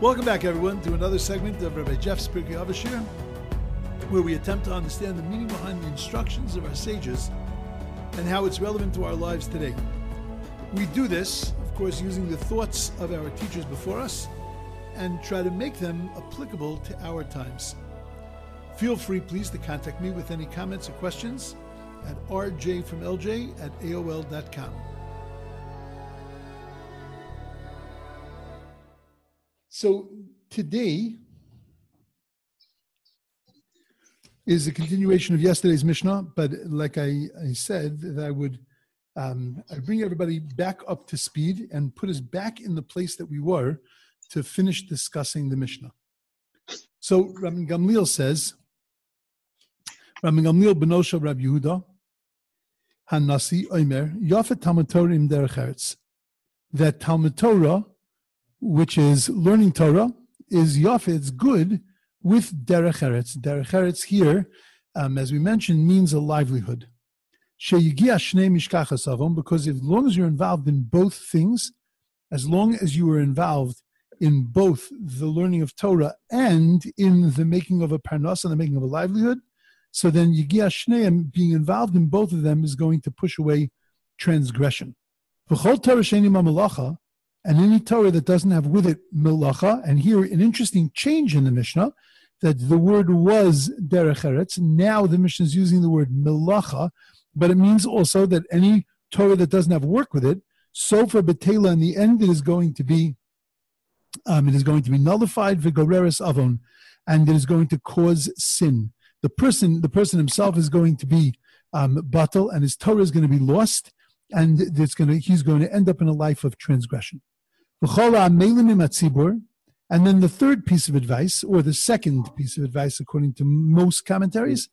Welcome back, everyone, to another segment of Rabbi Jeff's Pirkei Avos shiur, where we attempt to understand the meaning behind the instructions of our sages and how it's relevant to our lives today. We do this, of course, using the thoughts of our teachers before us and try to make them applicable to our times. Feel free, please, to contact me with any comments or questions at rjfromlj at aol.com. So today is a continuation of yesterday's Mishnah, but like I, I said, that I would um, I bring everybody back up to speed and put us back in the place that we were to finish discussing the Mishnah. So Rabbi Gamliel says, Rabbi Gamliel benosha Rabbi Yehuda, Hanasi Omer, Yafet Talmud Torah im Derech that Talmud Torah which is learning Torah, is yafet, it's good with derech eretz. Derech eretz here, um, as we mentioned, means a livelihood. Because as long as you're involved in both things, as long as you are involved in both the learning of Torah and in the making of a parnas and the making of a livelihood, so then Yigia Shneim, being involved in both of them, is going to push away transgression and any Torah that doesn't have with it melacha, and here an interesting change in the Mishnah, that the word was derech eretz. Now the Mishnah is using the word melacha, but it means also that any Torah that doesn't have work with it, sofa betela in the end, it is going to be, um, it is going to be nullified vigoreris avon, and it is going to cause sin. The person, the person himself is going to be um, and his Torah is going to be lost, and it's going to, he's going to end up in a life of transgression. And then the third piece of advice, or the second piece of advice, according to most commentaries,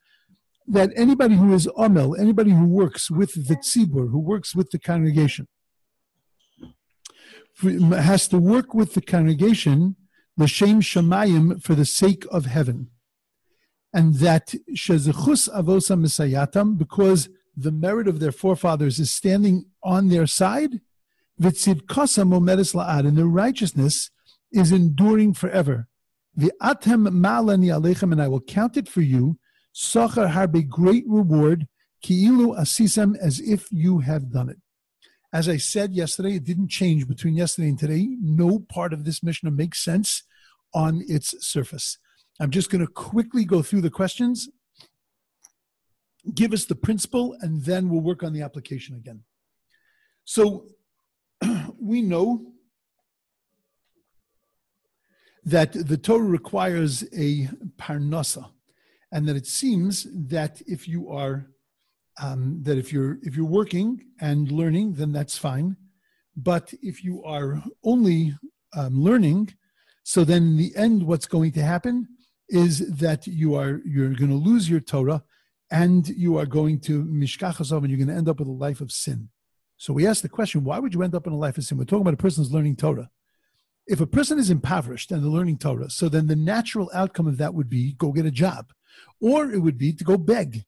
that anybody who is amel, anybody who works with the tzibur, who works with the congregation, has to work with the congregation, the l'shem shamayim, for the sake of heaven. And that shezechus avosa misayatam, because the merit of their forefathers is standing on their side, V'tzidkasa momedes la'ad, and the righteousness is enduring forever. V'atem malani alechem, and I will count it for you. Sachar harbe, great reward. Ki'ilu asisem, as if you have done it. As I said yesterday, it didn't change between yesterday and today. No part of this Mishnah makes sense on its surface. I'm just going to quickly go through the questions, give us the principle, and then we'll work on the application again. So we know that the Torah requires a parnasa, and that it seems that if you are um, that if you're if you're working and learning, then that's fine. But if you are only um, learning, so then in the end, what's going to happen is that you are you're going to lose your Torah, and you are going to mishkachasov, and you're going to end up with a life of sin. So we ask the question, why would you end up in a life of sin? We're talking about a person who's learning Torah. If a person is impoverished and they're learning Torah, so then the natural outcome of that would be go get a job, or it would be to go beg.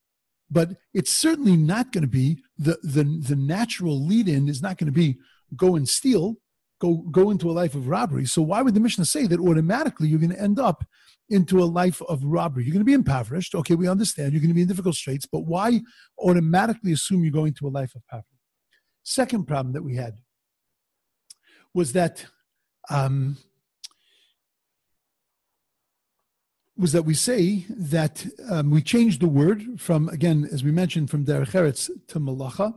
But it's certainly not going to be the the the natural lead in is not going to be go and steal, go go into a life of robbery. So why would the Mishnah say that automatically you're going to end up into a life of robbery? You're going to be impoverished. Okay, we understand you're going to be in difficult straits, but why automatically assume you're going to a life of poverty? Second problem that we had was that um, was that we say that um, we changed the word from again, as we mentioned, from derech eretz to malacha.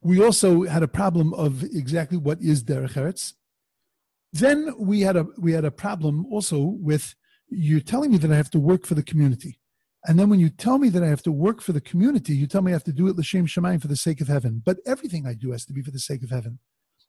We also had a problem of exactly what is derech eretz. Then we had a we had a problem also with you're telling me that I have to work for the community. And then when you tell me that I have to work for the community, you tell me I have to do it l'shem shemayim for the sake of heaven. But everything I do has to be for the sake of heaven.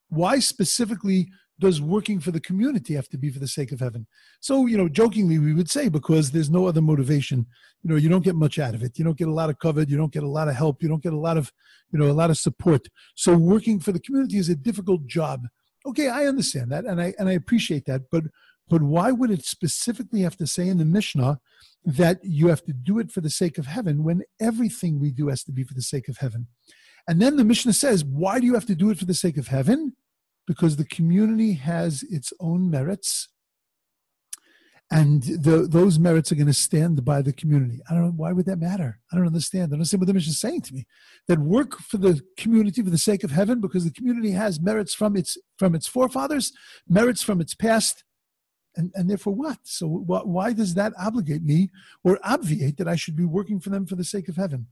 Why specifically does working for the community have to be for the sake of heaven? So, you know, jokingly, we would say because there's no other motivation. You know, you don't get much out of it. You don't get a lot of cover. You don't get a lot of help. You don't get a lot of, you know, a lot of support. So, working for the community is a difficult job. Okay, I understand that, and I and I appreciate that. But but why would it specifically have to say in the Mishnah that you have to do it for the sake of heaven when everything we do has to be for the sake of heaven? And then the Mishnah says, why do you have to do it for the sake of heaven? Because the community has its own merits and the, those merits are going to stand by the community. I don't know why would that matter. I don't understand. I don't understand what the Mishnah is saying to me. That work for the community for the sake of heaven, because the community has merits from its from its forefathers, merits from its past, and and therefore what? So wh- why does that obligate me or obviate that I should be working for them for the sake of heaven?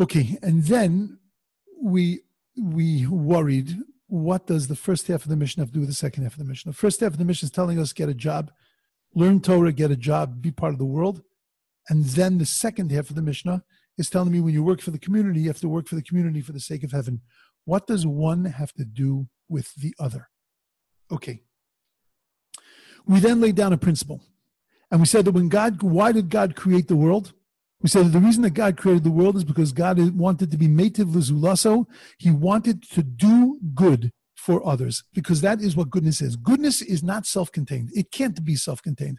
Okay, and then we we worried what does the first half of the Mishnah have to do with the second half of the Mishnah? The first half of the Mishnah is telling us get a job, learn Torah, get a job, be part of the world. And then the second half of the Mishnah is telling me when you work for the community, you have to work for the community for the sake of heaven. What does one have to do with the other? Okay. We then laid down a principle. And we said that when God, why did God create the world? We said that the reason that God created the world is because God wanted to be mative lizulaso. He wanted to do good for others because that is what goodness is. Goodness is not self contained, it can't be self contained.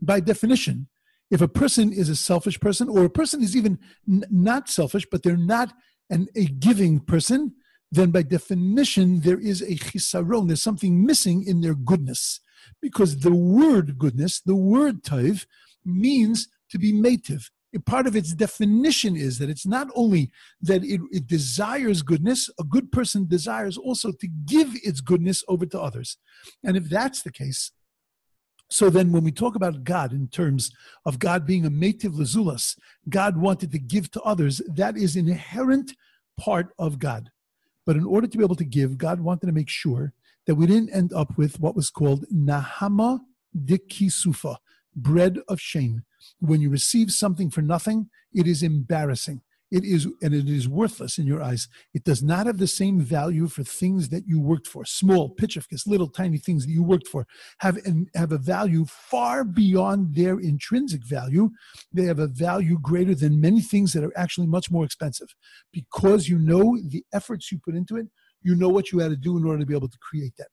By definition, if a person is a selfish person or a person is even n- not selfish, but they're not an, a giving person, then by definition, there is a chisaron, there's something missing in their goodness. Because the word goodness, the word taiv, means to be mative, part of its definition is that it's not only that it, it, desires goodness, a good person desires also to give its goodness over to others. And if that's the case, so then when we talk about God in terms of God being a mative lazulas, God wanted to give to others, that is an inherent part of God. But in order to be able to give, God wanted to make sure that we didn't end up with what was called nahama dikisufa, bread of shame when you receive something for nothing, it is embarrassing. It is, and it is worthless in your eyes. It does not have the same value for things that you worked for. Small, pitchifkus, little tiny things that you worked for have, and have a value far beyond their intrinsic value. They have a value greater than many things that are actually much more expensive. Because you know the efforts you put into it, you know what you had to do in order to be able to create that.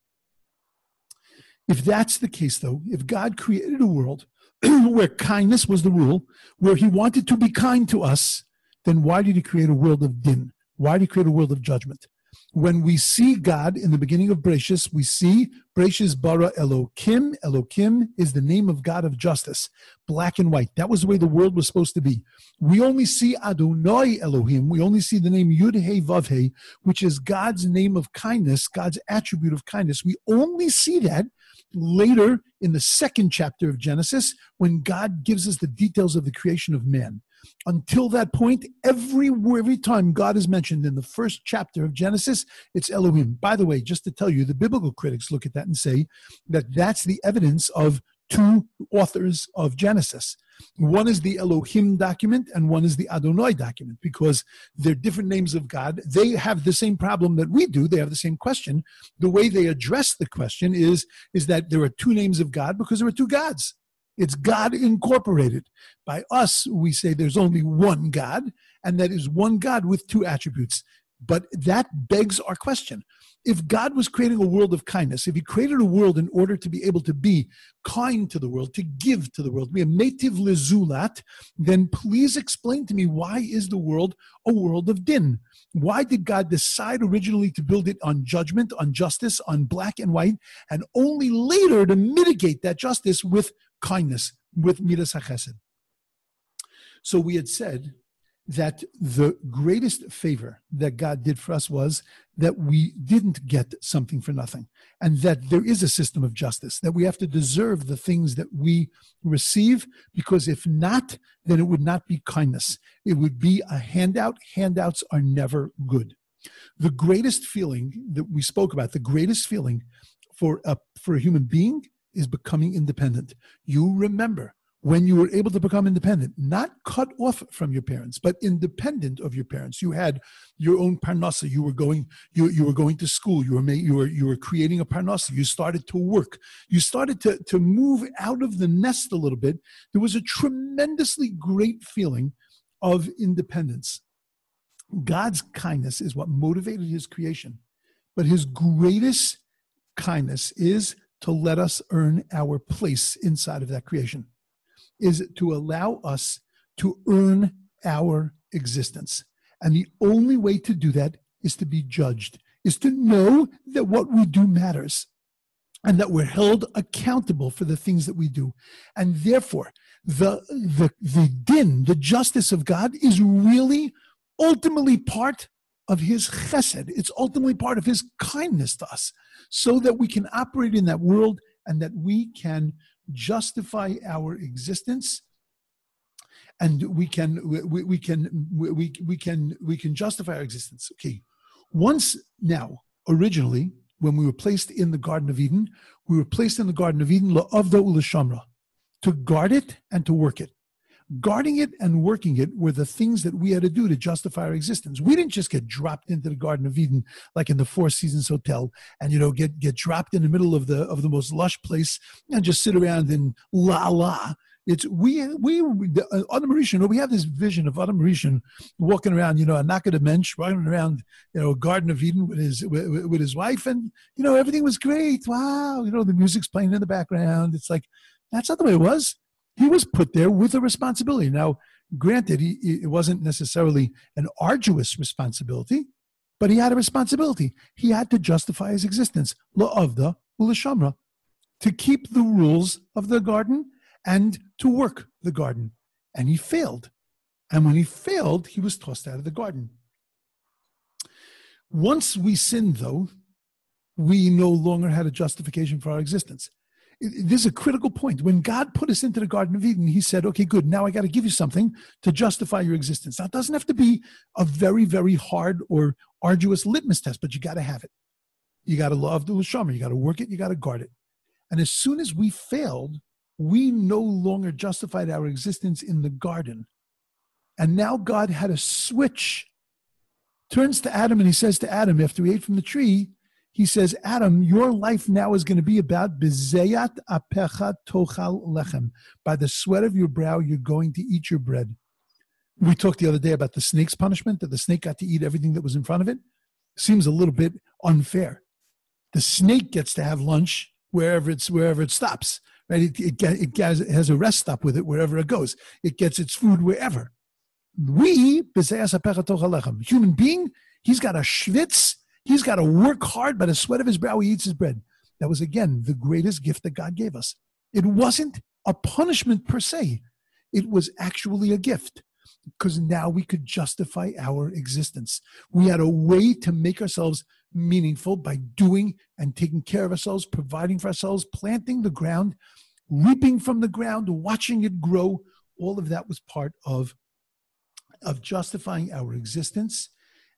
If that's the case, though, if God created a world where kindness was the rule, where he wanted to be kind to us, then why did he create a world of din? Why did he create a world of judgment? When we see God in the beginning of Bereshis, we see Bereshis bara Elokim. Elokim is the name of God of justice, black and white. That was the way the world was supposed to be. We only see Adonai Elohim. We only see the name Yud He Vav He, which is God's name of kindness, God's attribute of kindness. We only see that later in the second chapter of Genesis when God gives us the details of the creation of man. Until that point, every every time God is mentioned in the first chapter of Genesis, it's Elohim. By the way, just to tell you, the biblical critics look at that and say that that's the evidence of two authors of Genesis. One is the Elohim document and one is the Adonai document because they're different names of God. They have the same problem that we do. They have the same question. The way they address the question is, is that there are two names of God because there are two gods. It's God incorporated. By us, we say there's only one God, and that is one God with two attributes. But that begs our question if God was creating a world of kindness, if He created a world in order to be able to be kind to the world, to give to the world, be a native lezulat, then please explain to me why is the world a world of din? Why did God decide originally to build it on judgment, on justice, on black and white, and only later to mitigate that justice with kindness, with midas hachesed? So we had said that the greatest favor that God did for us was that we didn't get something for nothing, and that there is a system of justice, that we have to deserve the things that we receive, because if not, then it would not be kindness. It would be a handout. Handouts are never good. The greatest feeling that we spoke about, the greatest feeling for a, for a human being is becoming independent. You remember when you were able to become independent, not cut off from your parents, but independent of your parents. You had your own parnasa. You were going, you, you were going to school. You were, you were, you were creating a parnasa. You started to work. You started to, to move out of the nest a little bit. There was a tremendously great feeling of independence. God's kindness is what motivated his creation, but his greatest kindness is to let us earn our place inside of that creation is to allow us to earn our existence. And the only way to do that is to be judged, is to know that what we do matters. and that we're held accountable for the things that we do. And therefore, the, the, the din, the justice of God, is really ultimately part of his chesed. It's ultimately part of his kindness to us, so that we can operate in that world and that we can justify our existence and we can we, we can we, we can we can justify our existence okay once now originally when we were placed in the Garden of Eden, we were placed in the Garden of Eden, la'avda u'lashamra, to guard it and to work it. Guarding it and working it were the things that we had to do to justify our existence. We didn't just get dropped into the Garden of Eden like in the Four Seasons Hotel, and you know get get dropped in the middle of the of the most lush place and just sit around in la la it's we we uh, Adam Rishon. We have this vision of Adam Rishon walking around, you know, a Nakada Mensch, walking around, you know, Garden of Eden with his with, with his wife, and you know everything was great. Wow, you know the music's playing in the background. It's like that's not the way it was. He was put there with a responsibility. Now, granted, he, it wasn't necessarily an arduous responsibility, but he had a responsibility. He had to justify his existence, la'avda u'lashamra, to keep the rules of the garden and to work the garden. And he failed. And when he failed, he was tossed out of the garden. Once we sinned, though, we no longer had a justification for our existence. This is a critical point. When God put us into the Garden of Eden, He said, Okay, good, now I got to give you something to justify your existence. Now, it doesn't have to be a very, very hard or arduous litmus test, but you got to have it. You got to love the Lashamar, you got to work it, you got to guard it. And as soon as we failed, we no longer justified our existence in the garden. And now God had a switch, turns to Adam and he says to Adam, after he ate from the tree, he says, Adam, your life now is going to be about bezeyat apecha tochal lechem. By the sweat of your brow, you're going to eat your bread. We talked the other day about the snake's punishment, that the snake got to eat everything that was in front of it. Seems a little bit unfair. The snake gets to have lunch wherever it's wherever it stops. Right? It, it, it, gets, it has a rest stop with it wherever it goes. It gets its food wherever. We, human being, he's got a schwitz. He's got to work hard by the sweat of his brow. He eats his bread. That was, again, the greatest gift that God gave us. It wasn't a punishment per se, it was actually a gift because now we could justify our existence. We had a way to make ourselves meaningful by doing and taking care of ourselves, providing for ourselves, planting the ground, reaping from the ground, watching it grow. All of that was part of, of justifying our existence,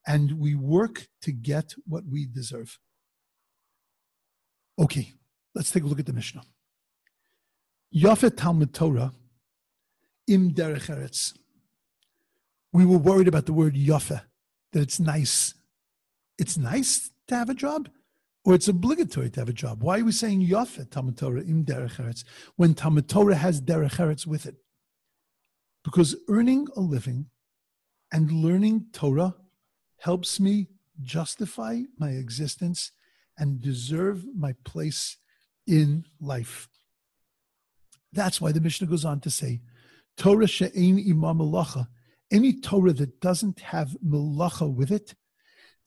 and we work to get what we deserve. Okay, let's take a look at the Mishnah. Yafet Talmud Torah im derech eretz. We were worried about the word yafe, that it's nice it's nice to have a job or it's obligatory to have a job. Why are we saying Yafet Talmud Torah im derech when Talmud Torah has derech with it? Because earning a living and learning Torah helps me justify my existence and deserve my place in life. That's why the Mishnah goes on to say, Torah she'ein imam melacha, any Torah that doesn't have melacha with it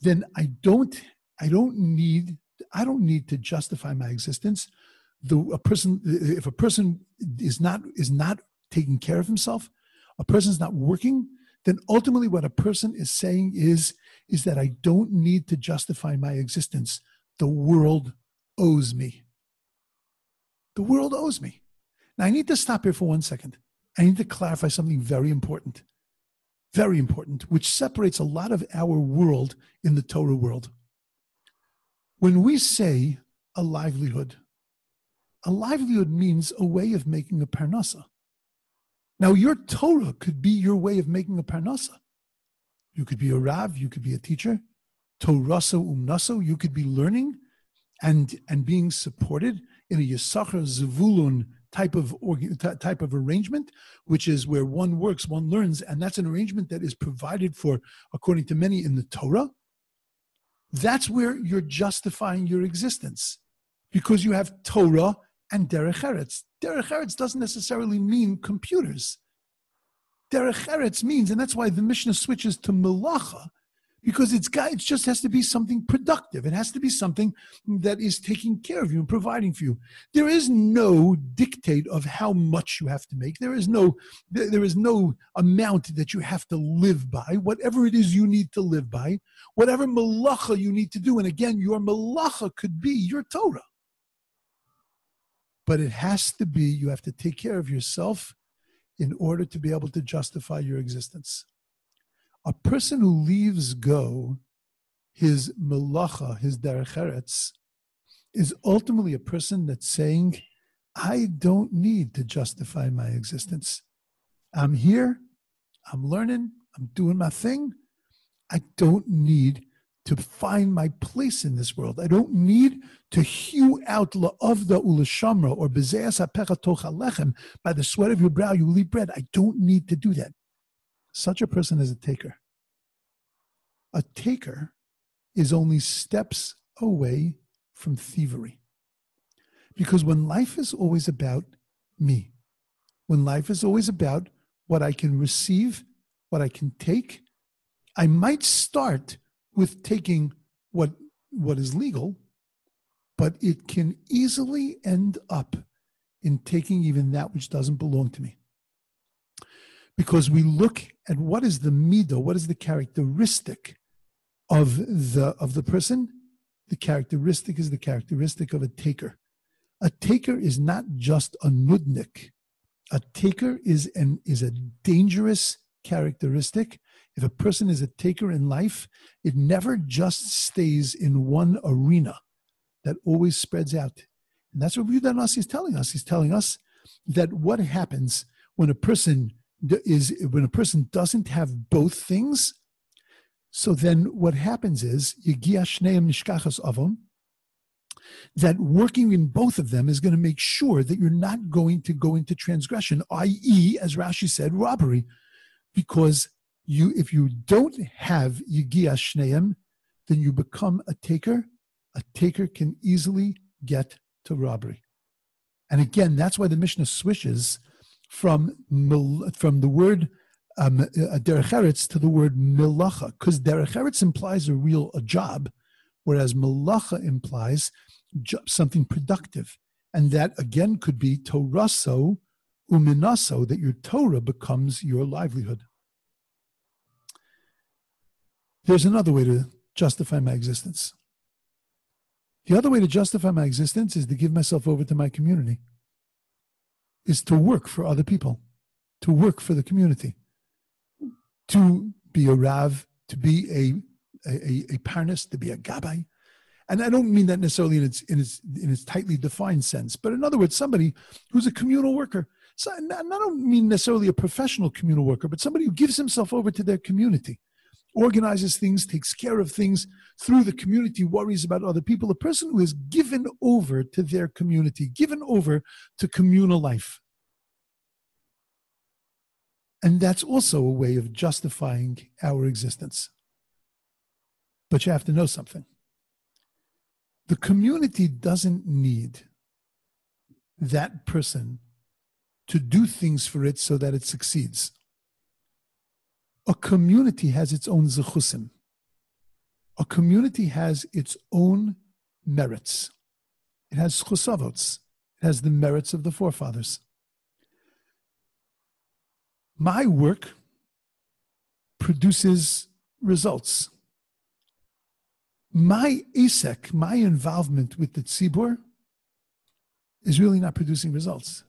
then I don't I don't need I don't need to justify my existence. The a person if a person is not is not taking care of himself, a person is not working, then ultimately what a person is saying is is that I don't need to justify my existence. The world owes me. The world owes me. Now I need to stop here for one second. I need to clarify something very important very important, which separates a lot of our world in the Torah world. When we say a livelihood, a livelihood means a way of making a parnasa. Now, your Torah could be your way of making a parnasa. You could be a rav, you could be a teacher. Torasa umnaso, you could be learning and, and being supported in a Yisachar Zavulun type of type of arrangement, which is where one works, one learns, and that's an arrangement that is provided for, according to many in the Torah. That's where you're justifying your existence, because you have Torah and derech eretz. Derech eretz doesn't necessarily mean computers. Derech eretz means, and that's why the Mishnah switches to melacha, because it's it just has to be something productive. It has to be something that is taking care of you and providing for you. There is no dictate of how much you have to make. There is no there is no amount that you have to live by. Whatever it is you need to live by, whatever malacha you need to do, and again, your malacha could be your Torah. But it has to be you have to take care of yourself in order to be able to justify your existence a person who leaves go his melacha, his derech is ultimately a person that's saying, I don't need to justify my existence. I'm here, I'm learning, I'm doing my thing. I don't need to find my place in this world. I don't need to hew out la'avda ulashamra or bezeas by the sweat of your brow you will eat bread. I don't need to do that. Such a person is a taker. A taker is only steps away from thievery. Because when life is always about me, when life is always about what I can receive, what I can take, I might start with taking what, what is legal, but it can easily end up in taking even that which doesn't belong to me because we look at what is the mido, what is the characteristic of the of the person. The characteristic is the characteristic of a taker. A taker is not just a nudnik. A taker is an is a dangerous characteristic. If a person is a taker in life, it never just stays in one arena. That always spreads out. And that's what Yehuda Nasi is telling us. He's telling us that what happens when a person is when a person doesn't have both things, so then what happens is avon that working in both of them is going to make sure that you're not going to go into transgression, i.e., as Rashi said, robbery, because you if you don't have yigia shneim, then you become a taker. A taker can easily get to robbery. And again, that's why the Mishnah swishes from, from the word um, to the word milacha, because derech eretz implies a real a job, whereas milacha implies something productive, and that again could be toraso uminaso, that your Torah becomes your livelihood. There's another way to justify my existence. The other way to justify my existence is to give myself over to my community, is to work for other people, to work for the community to be a Rav, to be a, a, a Parnas, to be a Gabbai. And I don't mean that necessarily in its, in its, in its tightly defined sense, but in other words, somebody who's a communal worker. So I don't mean necessarily a professional communal worker, but somebody who gives himself over to their community, organizes things, takes care of things through the community, worries about other people. A person who is given over to their community, given over to communal life. And that's also a way of justifying our existence. But you have to know something. The community doesn't need that person to do things for it so that it succeeds. A community has its own zechusim. A community has its own merits. It has zechus avos. It has the merits of the forefathers my work produces results. My ASEC, my involvement with the tzibur, is really not producing results.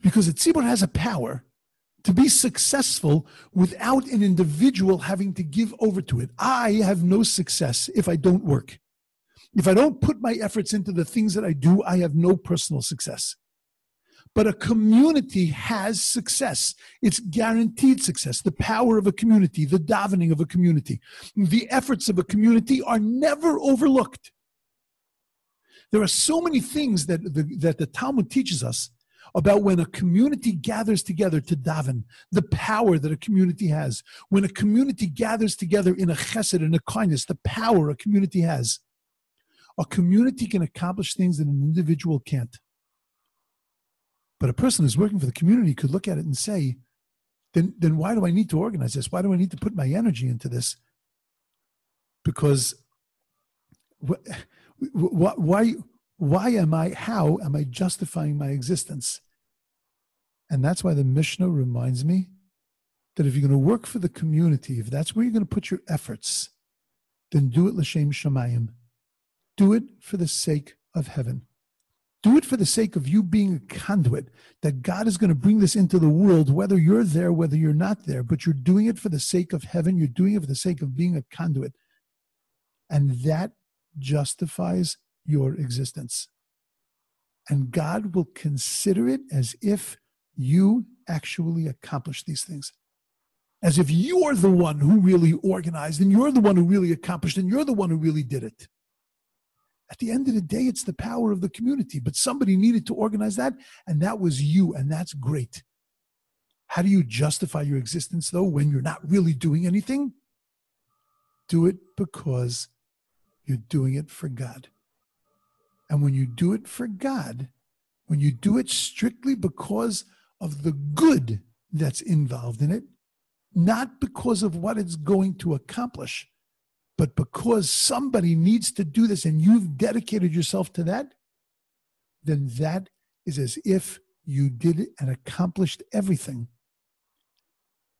Because a tzibur has a power to be successful without an individual having to give over to it. I have no success if I don't work. If I don't put my efforts into the things that I do, I have no personal success. But a community has success. It's guaranteed success. The power of a community, the davening of a community, the efforts of a community are never overlooked. There are so many things that the, that the Talmud teaches us about when a community gathers together to daven, the power that a community has. When a community gathers together in a chesed and a kindness, the power a community has. A community can accomplish things that an individual can't. But a person who's working for the community could look at it and say, then, then why do I need to organize this? Why do I need to put my energy into this? because why why am I how am I justifying my existence? And that's why the Mishnah reminds me that if you're going to work for the community, if that's where you're going to put your efforts, then do it l'shem shamayim. Do it for the sake of heaven. Do it for the sake of you being a conduit, that God is going to bring this into the world, whether you're there, whether you're not there, but you're doing it for the sake of heaven. You're doing it for the sake of being a conduit. And that justifies your existence. And God will consider it as if you actually accomplished these things. As if you're the one who really organized and you're the one who really accomplished and you're the one who really did it. At the end of the day, it's the power of the community, but somebody needed to organize that, and that was you, and that's great. How do you justify your existence, though, when you're not really doing anything? Do it because you're doing it for God. And when you do it for God, when you do it strictly because of the good that's involved in it, not because of what it's going to accomplish, but because somebody needs to do this and you've dedicated yourself to that, then that is as if you did it and accomplished everything.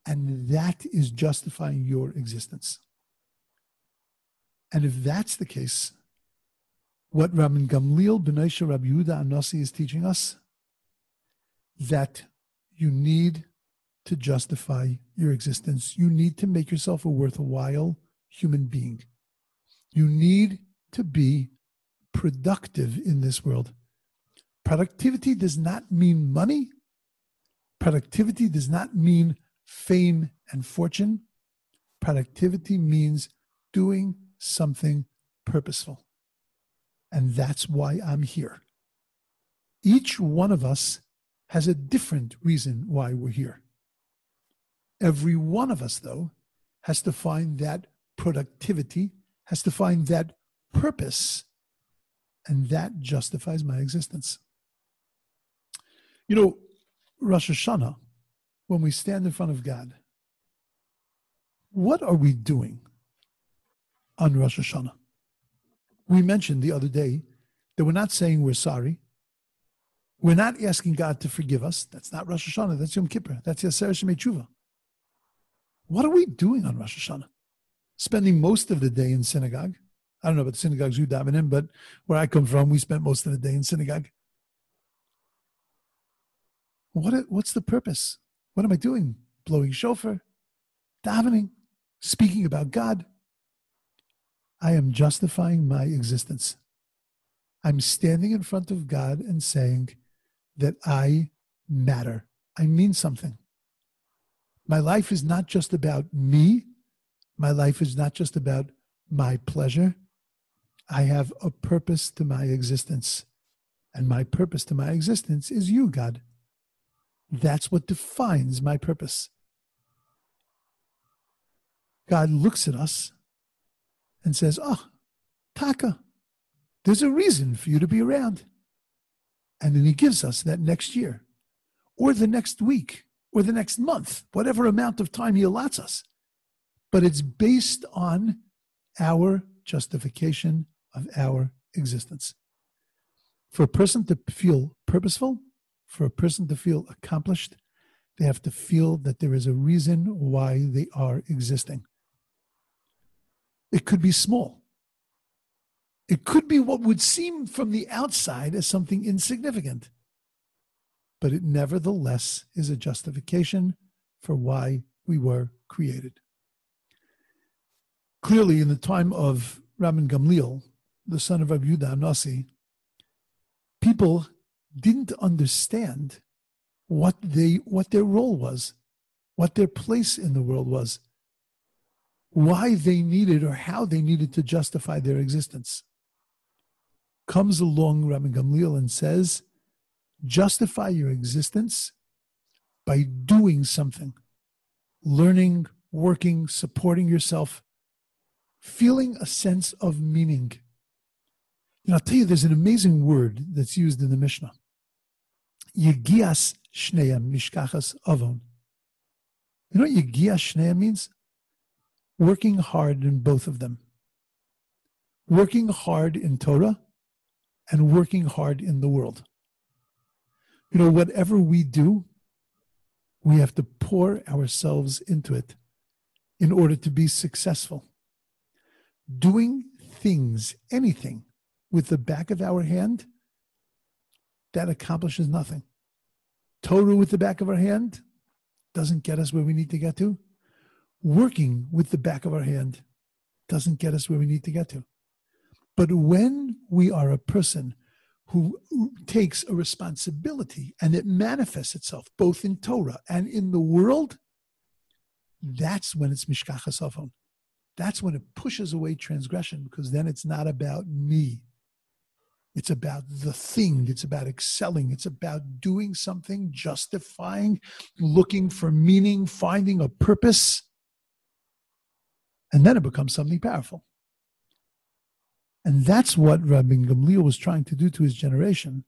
And that is justifying your existence. And if that's the case, what Rabban Gamliel Benaisha Rabbi Yehuda Anasi is teaching us, that you need to justify your existence. You need to make yourself a worthwhile human being. You need to be productive in this world. Productivity does not mean money. Productivity does not mean fame and fortune. Productivity means doing something purposeful. And that's why I'm here. Each one of us has a different reason why we're here. Every one of us, though, has to find that productivity, has to find that purpose, and that justifies my existence. You know, Rosh Hashanah, when we stand in front of God, what are we doing on Rosh Hashanah? We mentioned the other day that we're not saying we're sorry. We're not asking God to forgive us. That's not Rosh Hashanah. That's Yom Kippur. That's Aseres Yemei Teshuva. What are we doing on Rosh Hashanah? Spending most of the day in synagogue. I don't know about the synagogues you daven in, but where I come from, we spent most of the day in synagogue. What, what's the purpose? What am I doing? Blowing shofar, davening, speaking about God. I am justifying my existence. I'm standing in front of God and saying that I matter. I mean something. My life is not just about me. My life is not just about my pleasure. I have a purpose to my existence. And my purpose to my existence is you, God. That's what defines my purpose. God looks at us and says, Oh, Taka, there's a reason for you to be around. And then he gives us that next year or the next week or the next month, whatever amount of time he allots us. But it's based on our justification of our existence. For a person to feel purposeful, for a person to feel accomplished, they have to feel that there is a reason why they are existing. It could be small. It could be what would seem from the outside as something insignificant, but it nevertheless is a justification for why we were created. Clearly, in the time of Rabban Gamliel, the son of Rabbi Yehuda Nasi, people didn't understand what they what their role was, what their place in the world was why they needed or how they needed to justify their existence. Comes along Rabbi Gamliel and says, justify your existence by doing something, learning, working, supporting yourself, feeling a sense of meaning. And I'll tell you, there's an amazing word that's used in the Mishnah. Yegias shneim mishkachas avon. You know what yegias shneim means? Working hard in both of them. working hard in Torah and working hard in the world. You know, whatever we do, we have to pour ourselves into it in order to be successful. Doing things, anything, with the back of our hand, that accomplishes nothing. Torah with the back of our hand doesn't get us where we need to get to. Working with the back of our hand doesn't get us where we need to get to. But when we are a person who takes a responsibility and it manifests itself both in Torah and in the world, that's when it's mishkachas avon. That's when it pushes away transgression because then it's not about me. It's about the thing. It's about excelling. It's about doing something, justifying, looking for meaning, finding a purpose. And then it becomes something powerful. And that's what Rabbi Gamliel was trying to do to his generation.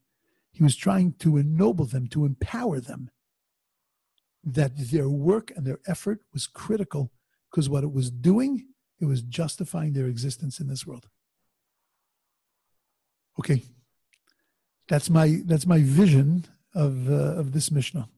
He was trying to ennoble them, to empower them, that their work and their effort was critical because what it was doing, it was justifying their existence in this world. Okay, that's my that's my vision of uh, of this Mishnah.